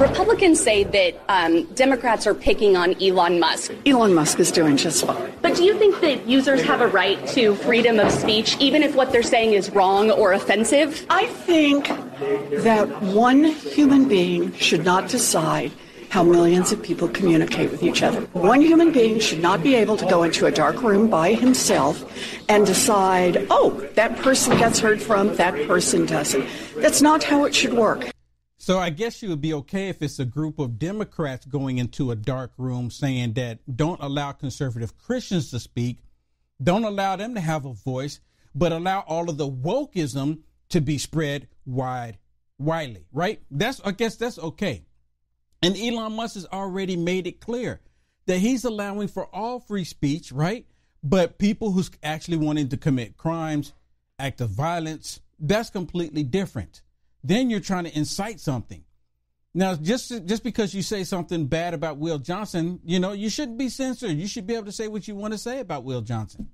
Republicans say that um, Democrats are picking on Elon Musk. Elon Musk is doing just fine. But do you think that users have a right to freedom of speech, even if what they're saying is wrong or offensive? I think that one human being should not decide how millions of people communicate with each other. One human being should not be able to go into a dark room by himself and decide, oh, that person gets heard from, that person doesn't. That's not how it should work. So I guess you would be okay if it's a group of Democrats going into a dark room saying that don't allow conservative Christians to speak, don't allow them to have a voice, but allow all of the wokeism to be spread wide, widely, right? That's I guess that's okay. And Elon Musk has already made it clear that he's allowing for all free speech, right? But people who's actually wanting to commit crimes, act of violence, that's completely different. Then you're trying to incite something. Now, just just because you say something bad about Will Johnson, you know, you shouldn't be censored. You should be able to say what you want to say about Will Johnson.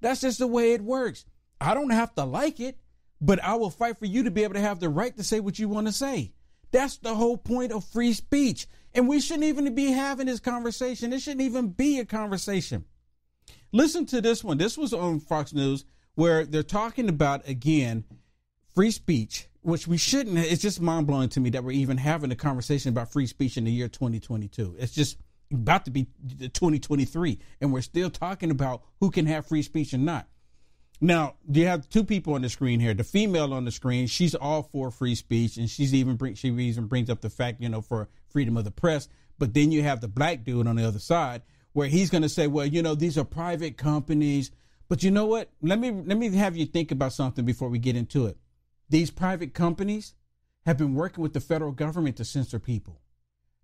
That's just the way it works. I don't have to like it, but I will fight for you to be able to have the right to say what you want to say. That's the whole point of free speech. And we shouldn't even be having this conversation. It shouldn't even be a conversation. Listen to this one. This was on Fox News where they're talking about, again, free speech, which we shouldn't. It's just mind blowing to me that we're even having a conversation about free speech in the year 2022. It's just about to be 2023, and we're still talking about who can have free speech and not. Now, you have two people on the screen here. The female on the screen, she's all for free speech, and she's even bring, she even brings up the fact, you know, for freedom of the press. But then you have the black dude on the other side, where he's going to say, well, you know, these are private companies. But you know what? Let me let me have you think about something before we get into it. These private companies have been working with the federal government to censor people.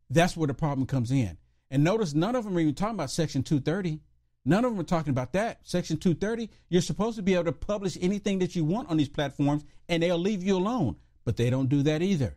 That's where the problem comes in. And notice none of them are even talking about Section 230. None of them are talking about that. Section 230, you're supposed to be able to publish anything that you want on these platforms and they'll leave you alone. But they don't do that either.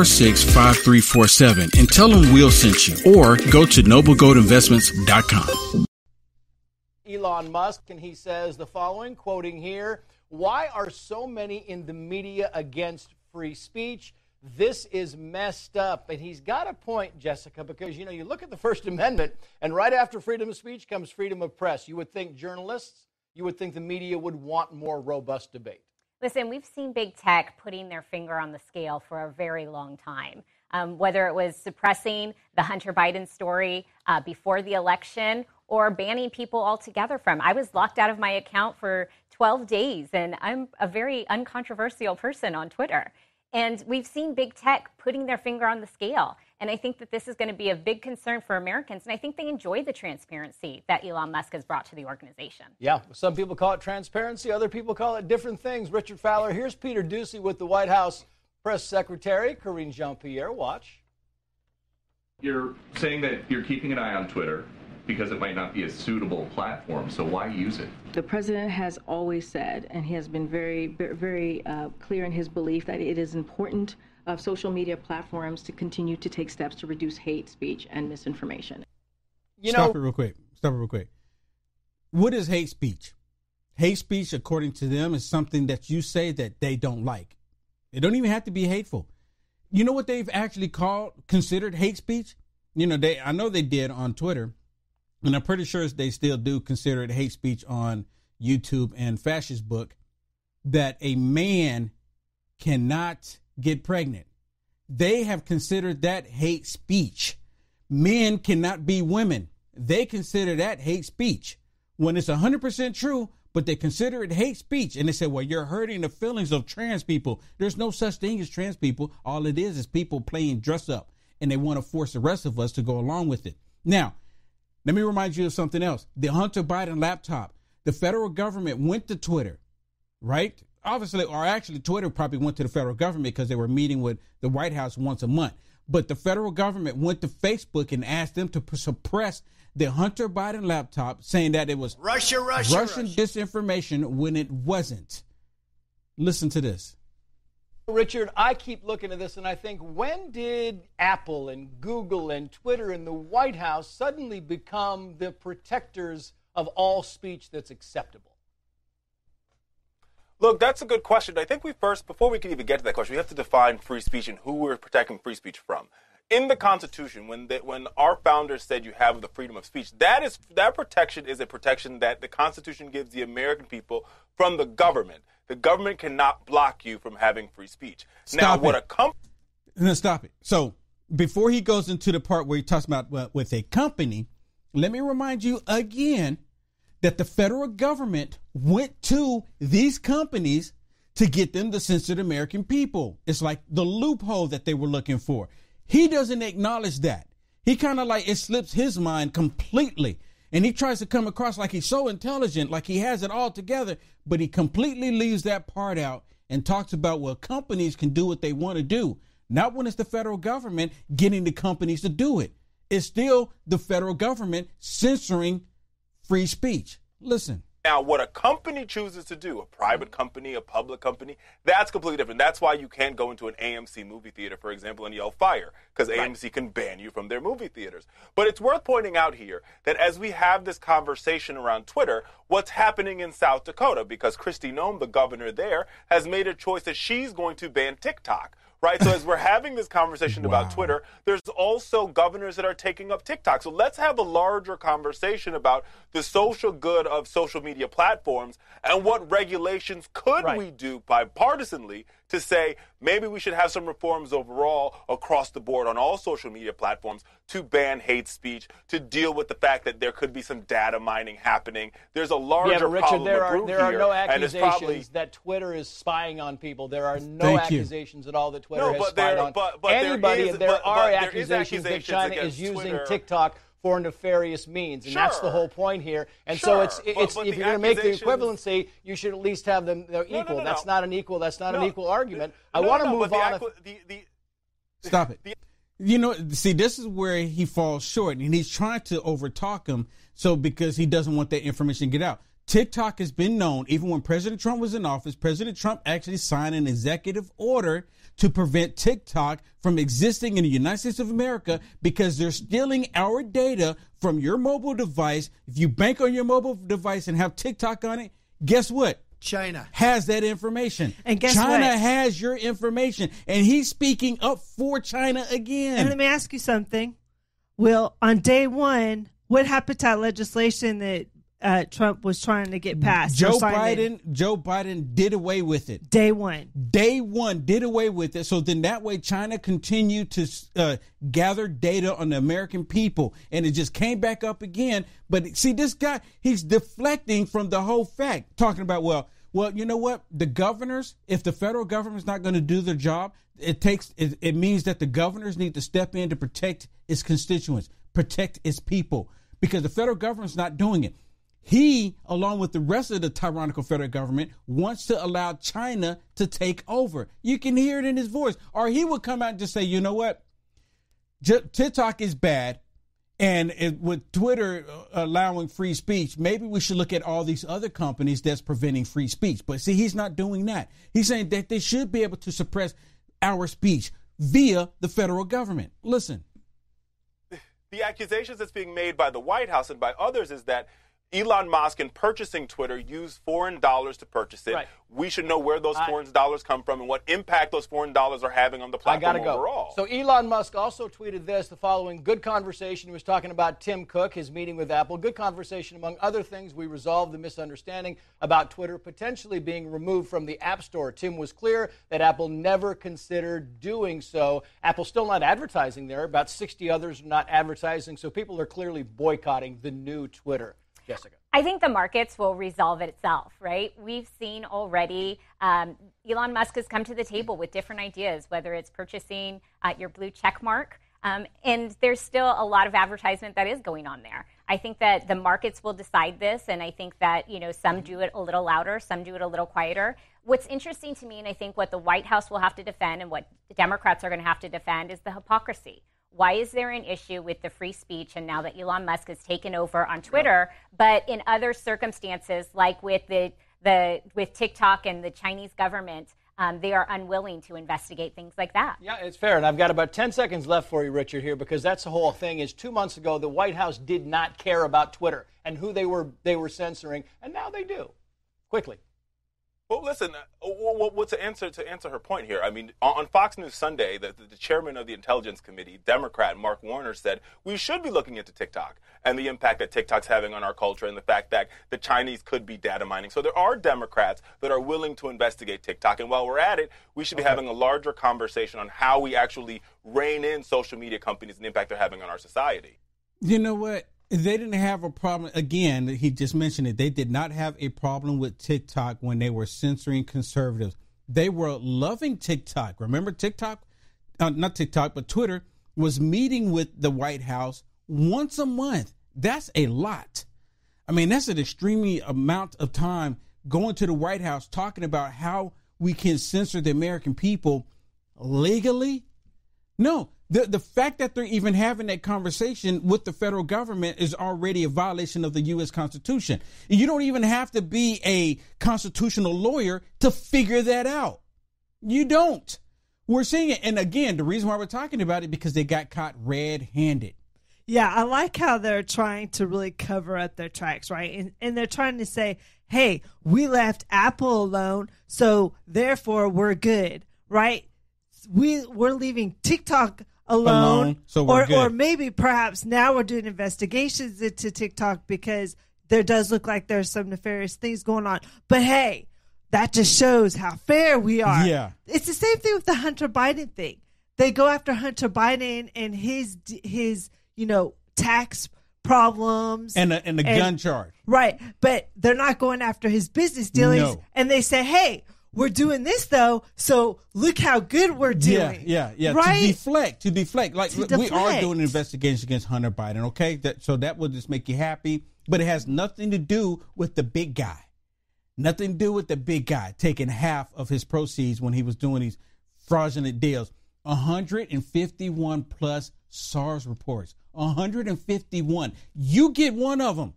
646 5347 and tell them we'll send you. Or go to noblegoldinvestments.com. Elon Musk, and he says the following, quoting here Why are so many in the media against free speech? This is messed up. And he's got a point, Jessica, because you know, you look at the First Amendment, and right after freedom of speech comes freedom of press. You would think journalists, you would think the media would want more robust debate. Listen, we've seen big tech putting their finger on the scale for a very long time. Um, whether it was suppressing the Hunter Biden story uh, before the election or banning people altogether from. I was locked out of my account for 12 days, and I'm a very uncontroversial person on Twitter. And we've seen big tech putting their finger on the scale. And I think that this is going to be a big concern for Americans. And I think they enjoy the transparency that Elon Musk has brought to the organization. Yeah, some people call it transparency, other people call it different things. Richard Fowler, here's Peter Doocy with the White House Press Secretary, Karine Jean Pierre. Watch. You're saying that you're keeping an eye on Twitter because it might not be a suitable platform. So why use it? The president has always said, and he has been very, very uh, clear in his belief that it is important of social media platforms to continue to take steps to reduce hate speech and misinformation. You know, Stop it real quick. Stop it real quick. What is hate speech? Hate speech, according to them, is something that you say that they don't like. It don't even have to be hateful. You know what they've actually called considered hate speech? You know, they I know they did on Twitter, and I'm pretty sure they still do consider it hate speech on YouTube and Fascist Book, that a man cannot get pregnant. They have considered that hate speech. Men cannot be women. They consider that hate speech. When it's 100% true, but they consider it hate speech. And they say, well, you're hurting the feelings of trans people. There's no such thing as trans people. All it is is people playing dress up, and they want to force the rest of us to go along with it. Now, let me remind you of something else. The Hunter Biden laptop, the federal government went to Twitter, right? Obviously, or actually, Twitter probably went to the federal government because they were meeting with the White House once a month. But the federal government went to Facebook and asked them to suppress the Hunter Biden laptop, saying that it was Russia, Russia, Russian Russia. disinformation when it wasn't. Listen to this. Richard, I keep looking at this and I think, when did Apple and Google and Twitter and the White House suddenly become the protectors of all speech that's acceptable? Look, that's a good question. I think we first, before we can even get to that question, we have to define free speech and who we're protecting free speech from. In the Constitution, when the, when our founders said you have the freedom of speech, that is that protection is a protection that the Constitution gives the American people from the government. The government cannot block you from having free speech. Stop now, what it. a company No, stop it. So before he goes into the part where he talks about uh, with a company, let me remind you again that the federal government went to these companies to get them to censor the American people. It's like the loophole that they were looking for. He doesn't acknowledge that. He kind of like it slips his mind completely. And he tries to come across like he's so intelligent, like he has it all together, but he completely leaves that part out and talks about well, companies can do what they want to do. Not when it's the federal government getting the companies to do it. It's still the federal government censoring free speech. Listen. Now, what a company chooses to do, a private mm-hmm. company, a public company, that's completely different. That's why you can't go into an AMC movie theater, for example, and yell fire, because AMC can ban you from their movie theaters. But it's worth pointing out here that as we have this conversation around Twitter, what's happening in South Dakota, because Kristi Noem, the governor there, has made a choice that she's going to ban TikTok right? So as we're having this conversation about Twitter, there's also governors that are taking up TikTok. So let's have a larger conversation about the social good of social media platforms and what regulations could Right. we do bipartisanly to say maybe we should have some reforms overall across the board on all social media platforms to ban hate speech, to deal with the fact that there could be some data mining happening. There's a larger yeah, but Richard, problem there are there are here, no accusations probably that Twitter is spying on people. There are no Thank you. accusations at all that Twitter No, has but spied there- on but- but there anybody. is- and there but- are but there is accusations, that China is using Twitter. TikTok for nefarious means, and that's the whole point here. And so Sure, it's but- it's but if you're going to make the equivalency, you should at least have them they're no, equal. no, That's no. not an equal. That's not an equal argument. I No, want to no, move but the on. the- the- Stop it. You know, see, this is where he falls short, and he's trying to overtalk him. So because he doesn't want that information to get out. TikTok has been known, even when President Trump was in office, President Trump actually signed an executive order to prevent TikTok from existing in the United States of America because they're stealing our data from your mobile device. If you bank on your mobile device and have TikTok on it, guess what? China. has that information. And guess China what? has your information, and he's speaking up for China again. And let me ask you something. Will, on day one, what happened to that legislation that uh, Trump was trying to get passed? Joe? Biden, Joe Biden did away with it. Day one. Day one did away with it. So then that way China continued to uh, gather data on the American people, and it just came back up again. But see, this guy, he's deflecting from the whole fact, talking about well, well, you know what? The governors, if the federal government's not going to do their job, it takes it, it means that the governors need to step in to protect its constituents, protect its people, because the federal government's not doing it. He, along with the rest of the tyrannical federal government, wants to allow China to take over. You can hear it in his voice. Or he would come out and just say, you know what? J- TikTok is bad. And it, with Twitter uh, allowing free speech, maybe we should look at all these other companies that's preventing free speech. But see, he's not doing that. He's saying that they should be able to suppress our speech via the federal government. Listen. the accusations that's being made by the White House and by others is that Elon Musk, in purchasing Twitter, used foreign dollars to purchase it. Right. We should know where those I- foreign dollars come from and what impact those foreign dollars are having on the I platform gotta go. overall. So Elon Musk also tweeted this: the following good conversation. He was talking about Tim Cook, his meeting with Apple. Good conversation, among other things. We resolved the misunderstanding about Twitter potentially being removed from the App Store. Tim was clear that Apple never considered doing so. Apple's still not advertising there. About 60 others are not advertising. So people are clearly boycotting the new Twitter. Jessica. I think the markets will resolve it itself, right? We've seen already um, Elon Musk has come to the table with different ideas, whether it's purchasing uh, your blue check mark Um, and there's still a lot of advertisement that is going on there. I think that the markets will decide this, and I think that you know some do it a little louder, some do it a little quieter. What's interesting to me, and I think what the White House will have to defend, and what Democrats are going to have to defend, is the hypocrisy. Why is there an issue with the free speech? And now that Elon Musk has taken over on Twitter, but in other circumstances, like with the the with TikTok and the Chinese government, um, they are unwilling to investigate things like that. Yeah, it's fair. And I've got about 10 seconds left for you, Richard, here, because that's the whole thing is two months ago, the White House did not care about Twitter and who they were, they were censoring, and now they do. Quickly. Well, listen. Uh, what to answer to answer her point here? I mean, on Fox News Sunday, the, the, chairman of the Intelligence Committee, Democrat Mark Warner, said we should be looking into TikTok and the impact that TikTok's having on our culture, and the fact that the Chinese could be data mining. So there are Democrats that are willing to investigate TikTok, and while we're at it, we should be okay. having a larger conversation on how we actually rein in social media companies and the impact they're having on our society. You know what? They didn't have a problem. Again, he just mentioned it. They did not have a problem with TikTok when they were censoring conservatives. They were loving TikTok. Remember TikTok? Uh, not TikTok, but Twitter was meeting with the White House once a month. That's a lot. I mean, that's an extremely amount of time going to the White House talking about how we can censor the American people legally. No, the the fact that they're even having that conversation with the federal government is already a violation of the U.S. Constitution. You don't even have to be a constitutional lawyer to figure that out. You don't. We're seeing it, and again, the reason why we're talking about it because they got caught red-handed. Yeah, I like how they're trying to really cover up their tracks, right? And, and they're trying to say, "Hey, we left Apple alone, so therefore we're good." Right? We we're leaving TikTok alone, alone so or good. or maybe perhaps now we're doing investigations into TikTok because there does look like there's some nefarious things going on. But hey, that just shows how fair we are. Yeah, it's the same thing with the Hunter Biden thing. They go after Hunter Biden and his his you know tax problems and a, and the and, gun charge, right? But they're not going after his business dealings, no. and they say, hey we're doing this though, so look how good we're doing. Yeah, yeah, yeah. Right? To deflect, to deflect. Like to we are doing an investigation against Hunter Biden. Okay, that so that will just make you happy, but it has nothing to do with the big guy. Nothing to do with the big guy taking half of his proceeds when he was doing these fraudulent deals. 151 plus SARS reports. 151. You get one of them.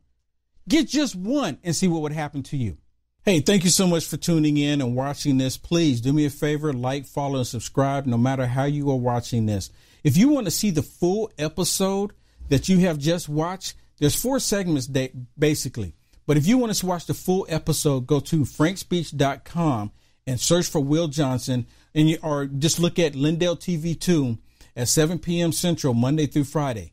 Get just one and see what would happen to you. Hey, thank you so much for tuning in and watching this. Please do me a favor, like, follow, and subscribe no matter how you are watching this. If you want to see the full episode that you have just watched, there's four segments that basically. But if you want to watch the full episode, go to frankspeech.com and search for Will Johnson and you, or just look at Lindell TV 2 at 7 p.m. Central, Monday through Friday.